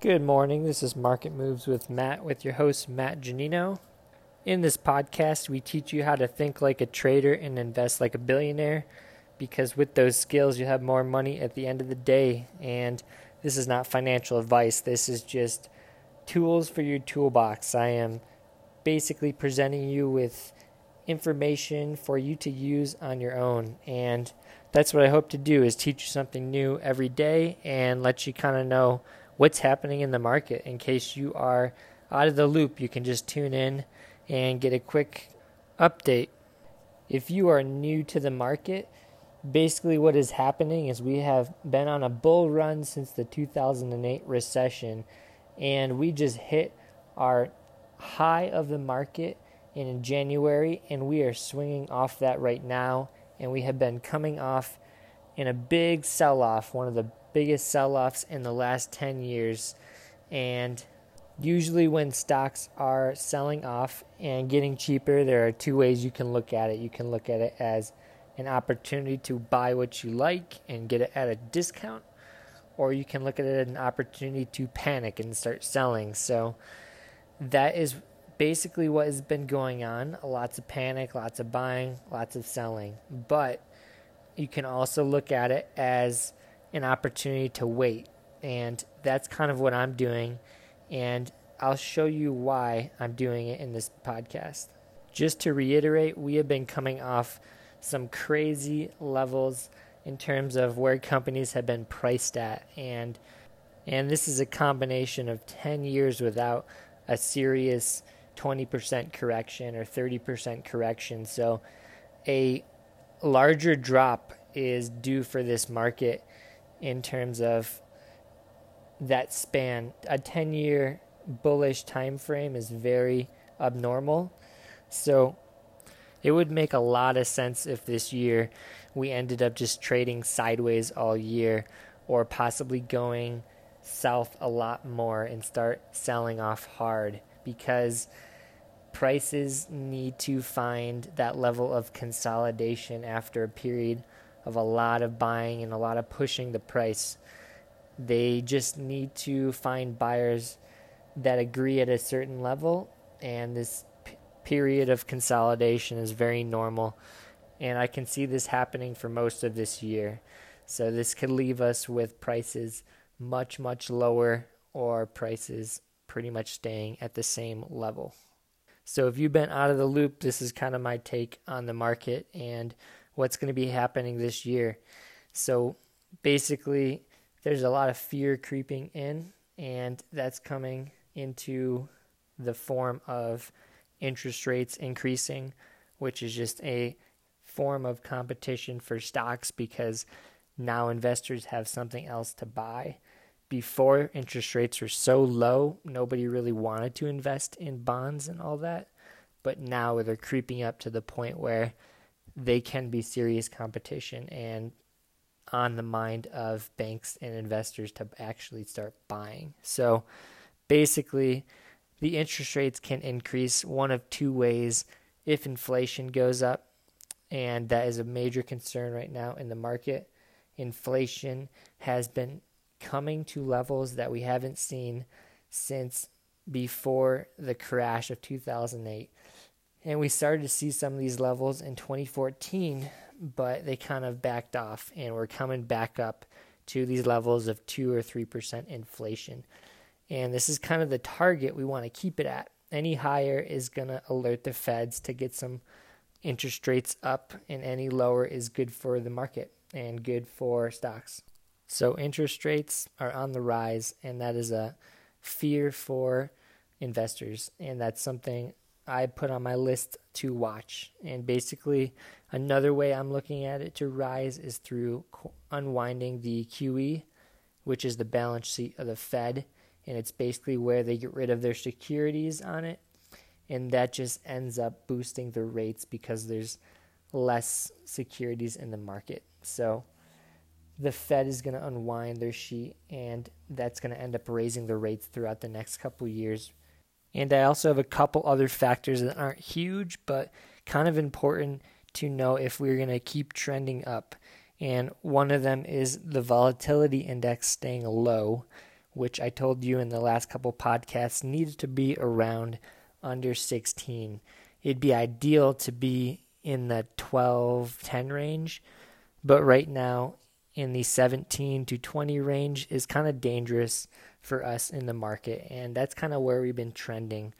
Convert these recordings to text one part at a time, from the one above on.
Good morning. This is Market Moves with Matt, with your host, Matt Janino. In this podcast, we teach you how to think like a trader and invest like a billionaire because with those skills, you have more money at the end of the day. And this is not financial advice, this is just tools for your toolbox. I am basically presenting you with information for you to use on your own. And that's what I hope to do is teach you something new every day and let you kind of know what's happening in the market. In case you are out of the loop, you can just tune in and get a quick update. If you are new to the market, basically what is happening is we have been on a bull run since the 2008 recession and we just hit our high of the market in January and we are swinging off that right now and we have been coming off in a big sell off, one of the biggest sell offs in the last 10 years. And usually, when stocks are selling off and getting cheaper, there are two ways you can look at it. You can look at it as an opportunity to buy what you like and get it at a discount, or you can look at it as an opportunity to panic and start selling. So, that is basically what has been going on lots of panic, lots of buying, lots of selling. But you can also look at it as an opportunity to wait. And that's kind of what I'm doing. And I'll show you why I'm doing it in this podcast. Just to reiterate, we have been coming off some crazy levels in terms of where companies have been priced at and and this is a combination of 10 years without a serious 20% correction or 30% correction. So a larger drop is due for this market in terms of that span. A 10 year bullish time frame is very abnormal. So it would make a lot of sense if this year we ended up just trading sideways all year or possibly going south a lot more and start selling off hard because prices need to find that level of consolidation after a period of a lot of buying and a lot of pushing the price. They just need to find buyers that agree at a certain level, and this p- period of consolidation is very normal. And I can see this happening for most of this year. So, this could leave us with prices much, much lower or prices pretty much staying at the same level. So, if you've been out of the loop, this is kind of my take on the market and what's going to be happening this year. So basically, there's a lot of fear creeping in, and that's coming into the form of interest rates increasing, which is just a form of competition for stocks because now investors have something else to buy. Before interest rates were so low, nobody really wanted to invest in bonds and all that. But now they're creeping up to the point where they can be serious competition and on the mind of banks and investors to actually start buying. So basically, the interest rates can increase one of two ways if inflation goes up, and that is a major concern right now in the market. Inflation has been coming to levels that we haven't seen since before the crash of 2008. And we started to see some of these levels in 2014, but they kind of backed off and we're coming back up to these levels of 2 or 3% inflation. And this is kind of the target we want to keep it at. Any higher is going to alert the feds to get some interest rates up, and any lower is good for the market and good for stocks. So interest rates are on the rise, and that is a fear for investors, and that's something I put on my list to watch. And basically, another way I'm looking at it to rise is through unwinding the QE, which is the balance sheet of the Fed. And it's basically where they get rid of their securities on it. And that just ends up boosting the rates because there's less securities in the market. So the Fed is going to unwind their sheet, and that's going to end up raising the rates throughout the next couple years and I also have a couple other factors that aren't huge, but kind of important to know if we're going to keep trending up. And one of them is the volatility index staying low, which I told you in the last couple podcasts needed to be around under 16. It'd be ideal to be in the 12 10 range, but right now in the 17 to 20 range is kind of dangerous for us in the market, and that's kind of where we've been trending.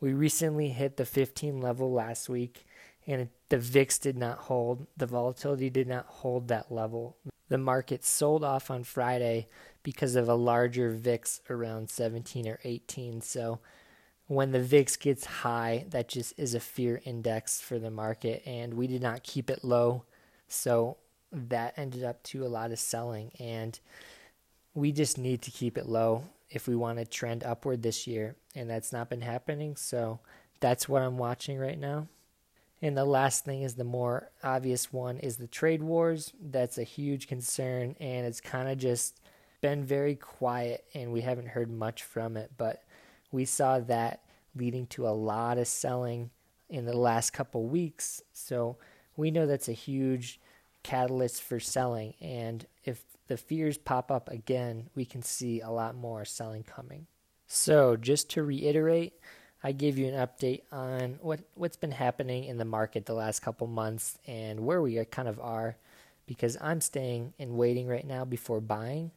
We recently hit the 15 level last week, and the VIX did not hold. The volatility did not hold that level. The market sold off on Friday because of a larger VIX around 17 or 18. So when the VIX gets high, that just is a fear index for the market, and we did not keep it low. So that ended up to a lot of selling, and we just need to keep it low if we want to trend upward this year, and that's not been happening. So that's what I'm watching right now. And the last thing is the more obvious one is the trade wars. That's a huge concern, and it's kind of just been very quiet, and we haven't heard much from it. But we saw that leading to a lot of selling in the last couple weeks. So we know that's a huge catalyst for selling. And if the fears pop up again, we can see a lot more selling coming. So, just to reiterate, I gave you an update on what, what's been happening in the market the last couple months and where we are, kind of are because I'm staying and waiting right now before buying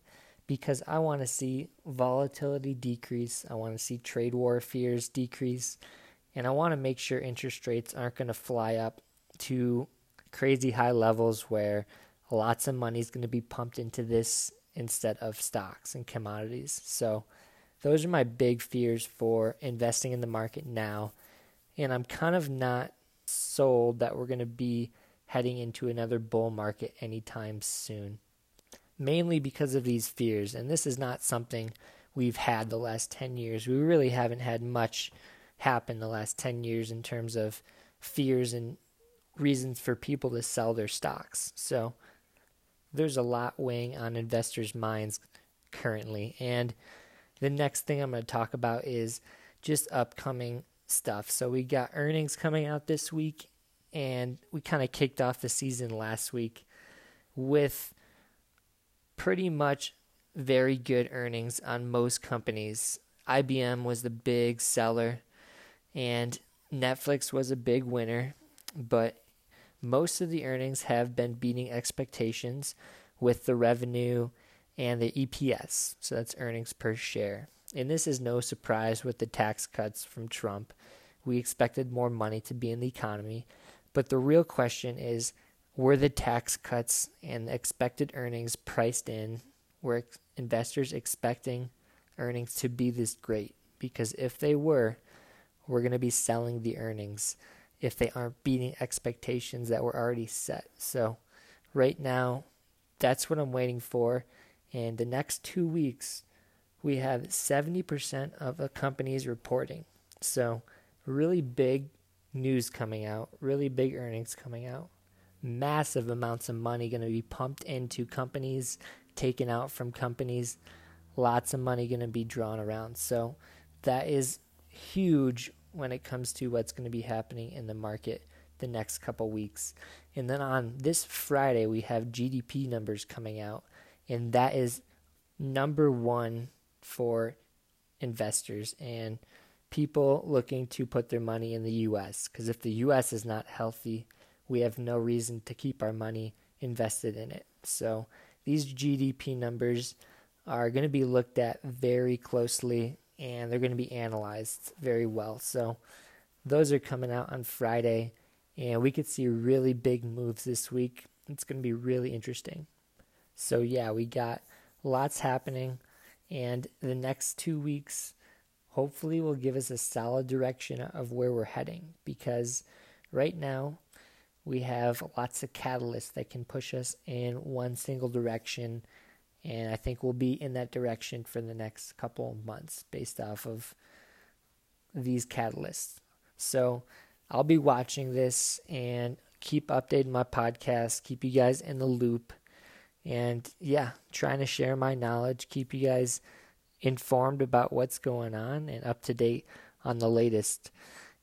because I want to see volatility decrease. I want to see trade war fears decrease. And I want to make sure interest rates aren't going to fly up to crazy high levels where lots of money is going to be pumped into this instead of stocks and commodities. So, those are my big fears for investing in the market now. And I'm kind of not sold that we're going to be heading into another bull market anytime soon mainly because of these fears. And this is not something we've had the last 10 years. We really haven't had much happen the last 10 years in terms of fears and reasons for people to sell their stocks. So there's a lot weighing on investors' minds currently. And the next thing I'm going to talk about is just upcoming stuff. So we got earnings coming out this week, and we kind of kicked off the season last week with pretty much very good earnings on most companies. IBM was the big seller, and Netflix was a big winner, but most of the earnings have been beating expectations with the revenue and the EPS. So that's earnings per share. And this is no surprise with the tax cuts from Trump. We expected more money to be in the economy. But the real question is were the tax cuts and expected earnings priced in? Were investors expecting earnings to be this great? Because if they were, we're going to be selling the earnings if they aren't beating expectations that were already set. So, right now, that's what I'm waiting for. And the next two weeks, we have 70% of the companies reporting. So, really big news coming out, really big earnings coming out massive amounts of money going to be pumped into companies, taken out from companies. Lots of money going to be drawn around. So that is huge when it comes to what's going to be happening in the market the next couple weeks. And then on this Friday, we have GDP numbers coming out, and that is number one for investors and people looking to put their money in the US. Because if the US is not healthy, we have no reason to keep our money invested in it. So these GDP numbers are going to be looked at very closely and they're going to be analyzed very well. So those are coming out on Friday and we could see really big moves this week. It's going to be really interesting. So yeah, we got lots happening and the next 2 weeks hopefully will give us a solid direction of where we're heading because right now we have lots of catalysts that can push us in one single direction. And I think we'll be in that direction for the next couple of months based off of these catalysts. So I'll be watching this and keep updating my podcast, keep you guys in the loop. And yeah, trying to share my knowledge, keep you guys informed about what's going on and up to date on the latest.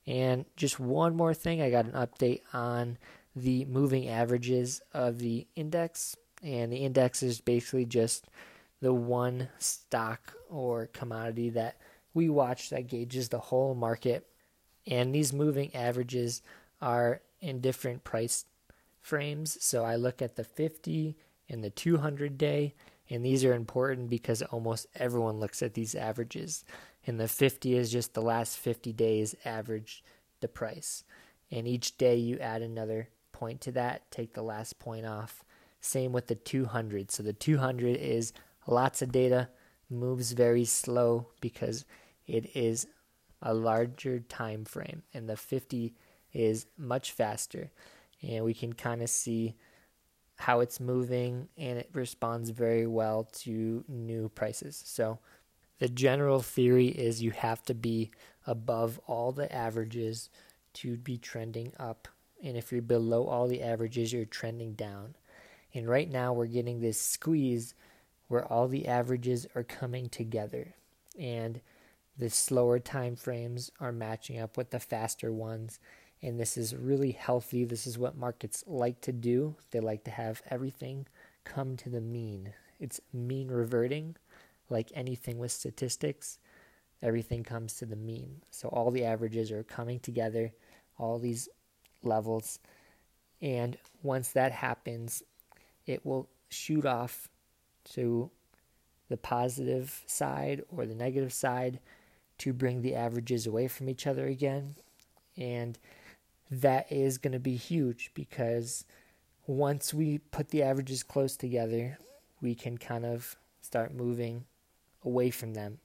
And just one more thing, I got an update on the moving averages of the index. And the index is basically just the one stock or commodity that we watch that gauges the whole market. And these moving averages are in different price frames. So I look at the 50 and the 200 day, and these are important because almost everyone looks at these averages. And the 50 is just the last 50 days average the price. And each day you add another point to that, take the last point off. Same with the 200. So the 200 is lots of data, moves very slow because it is a larger time frame, and the 50 is much faster. And we can kind of see how it's moving, and it responds very well to new prices. So, the general theory is you have to be above all the averages to be trending up. And if you're below all the averages, you're trending down. And right now, we're getting this squeeze where all the averages are coming together. And the slower time frames are matching up with the faster ones. And this is really healthy. This is what markets like to do. They like to have everything come to the mean. It's mean reverting like anything with statistics. Everything comes to the mean. So all the averages are coming together all these levels. And once that happens it will shoot off to the positive side or the negative side to bring the averages away from each other again. And that is going to be huge because once we put the averages close together, we can kind of start moving away from them.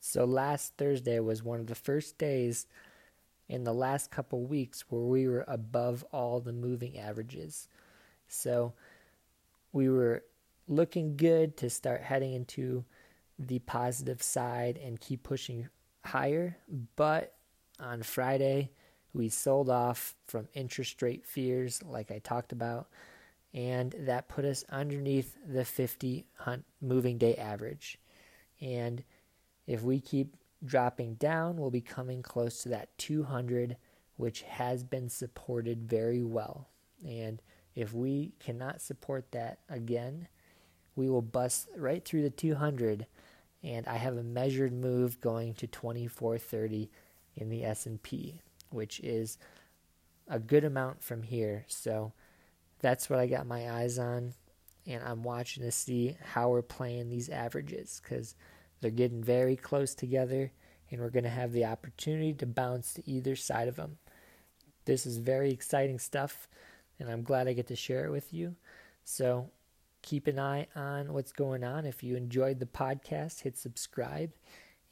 So last Thursday was one of the first days in the last couple weeks where we were above all the moving averages. So we were looking good to start heading into the positive side and keep pushing higher. But on Friday, we sold off from interest rate fears, like I talked about, and that put us underneath the 50 moving day average. And if we keep dropping down, we'll be coming close to that 200, which has been supported very well. And if we cannot support that again, we will bust right through the 200 and I have a measured move going to 2430 in the S&P, which is a good amount from here. So that's what I got my eyes on and I'm watching to see how we're playing these averages cuz they're getting very close together and we're going to have the opportunity to bounce to either side of them. This is very exciting stuff and I'm glad I get to share it with you. So keep an eye on what's going on. If you enjoyed the podcast, hit subscribe.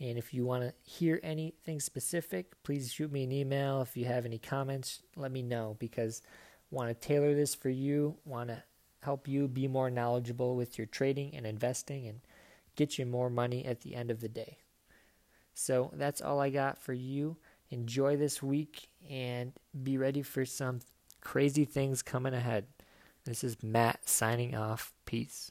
And if you want to hear anything specific, please shoot me an email. If you have any comments, let me know because I want to tailor this for you, want to help you be more knowledgeable with your trading and investing and get you more money at the end of the day. So that's all I got for you. Enjoy this week and be ready for some crazy things coming ahead. This is Matt signing off. Peace.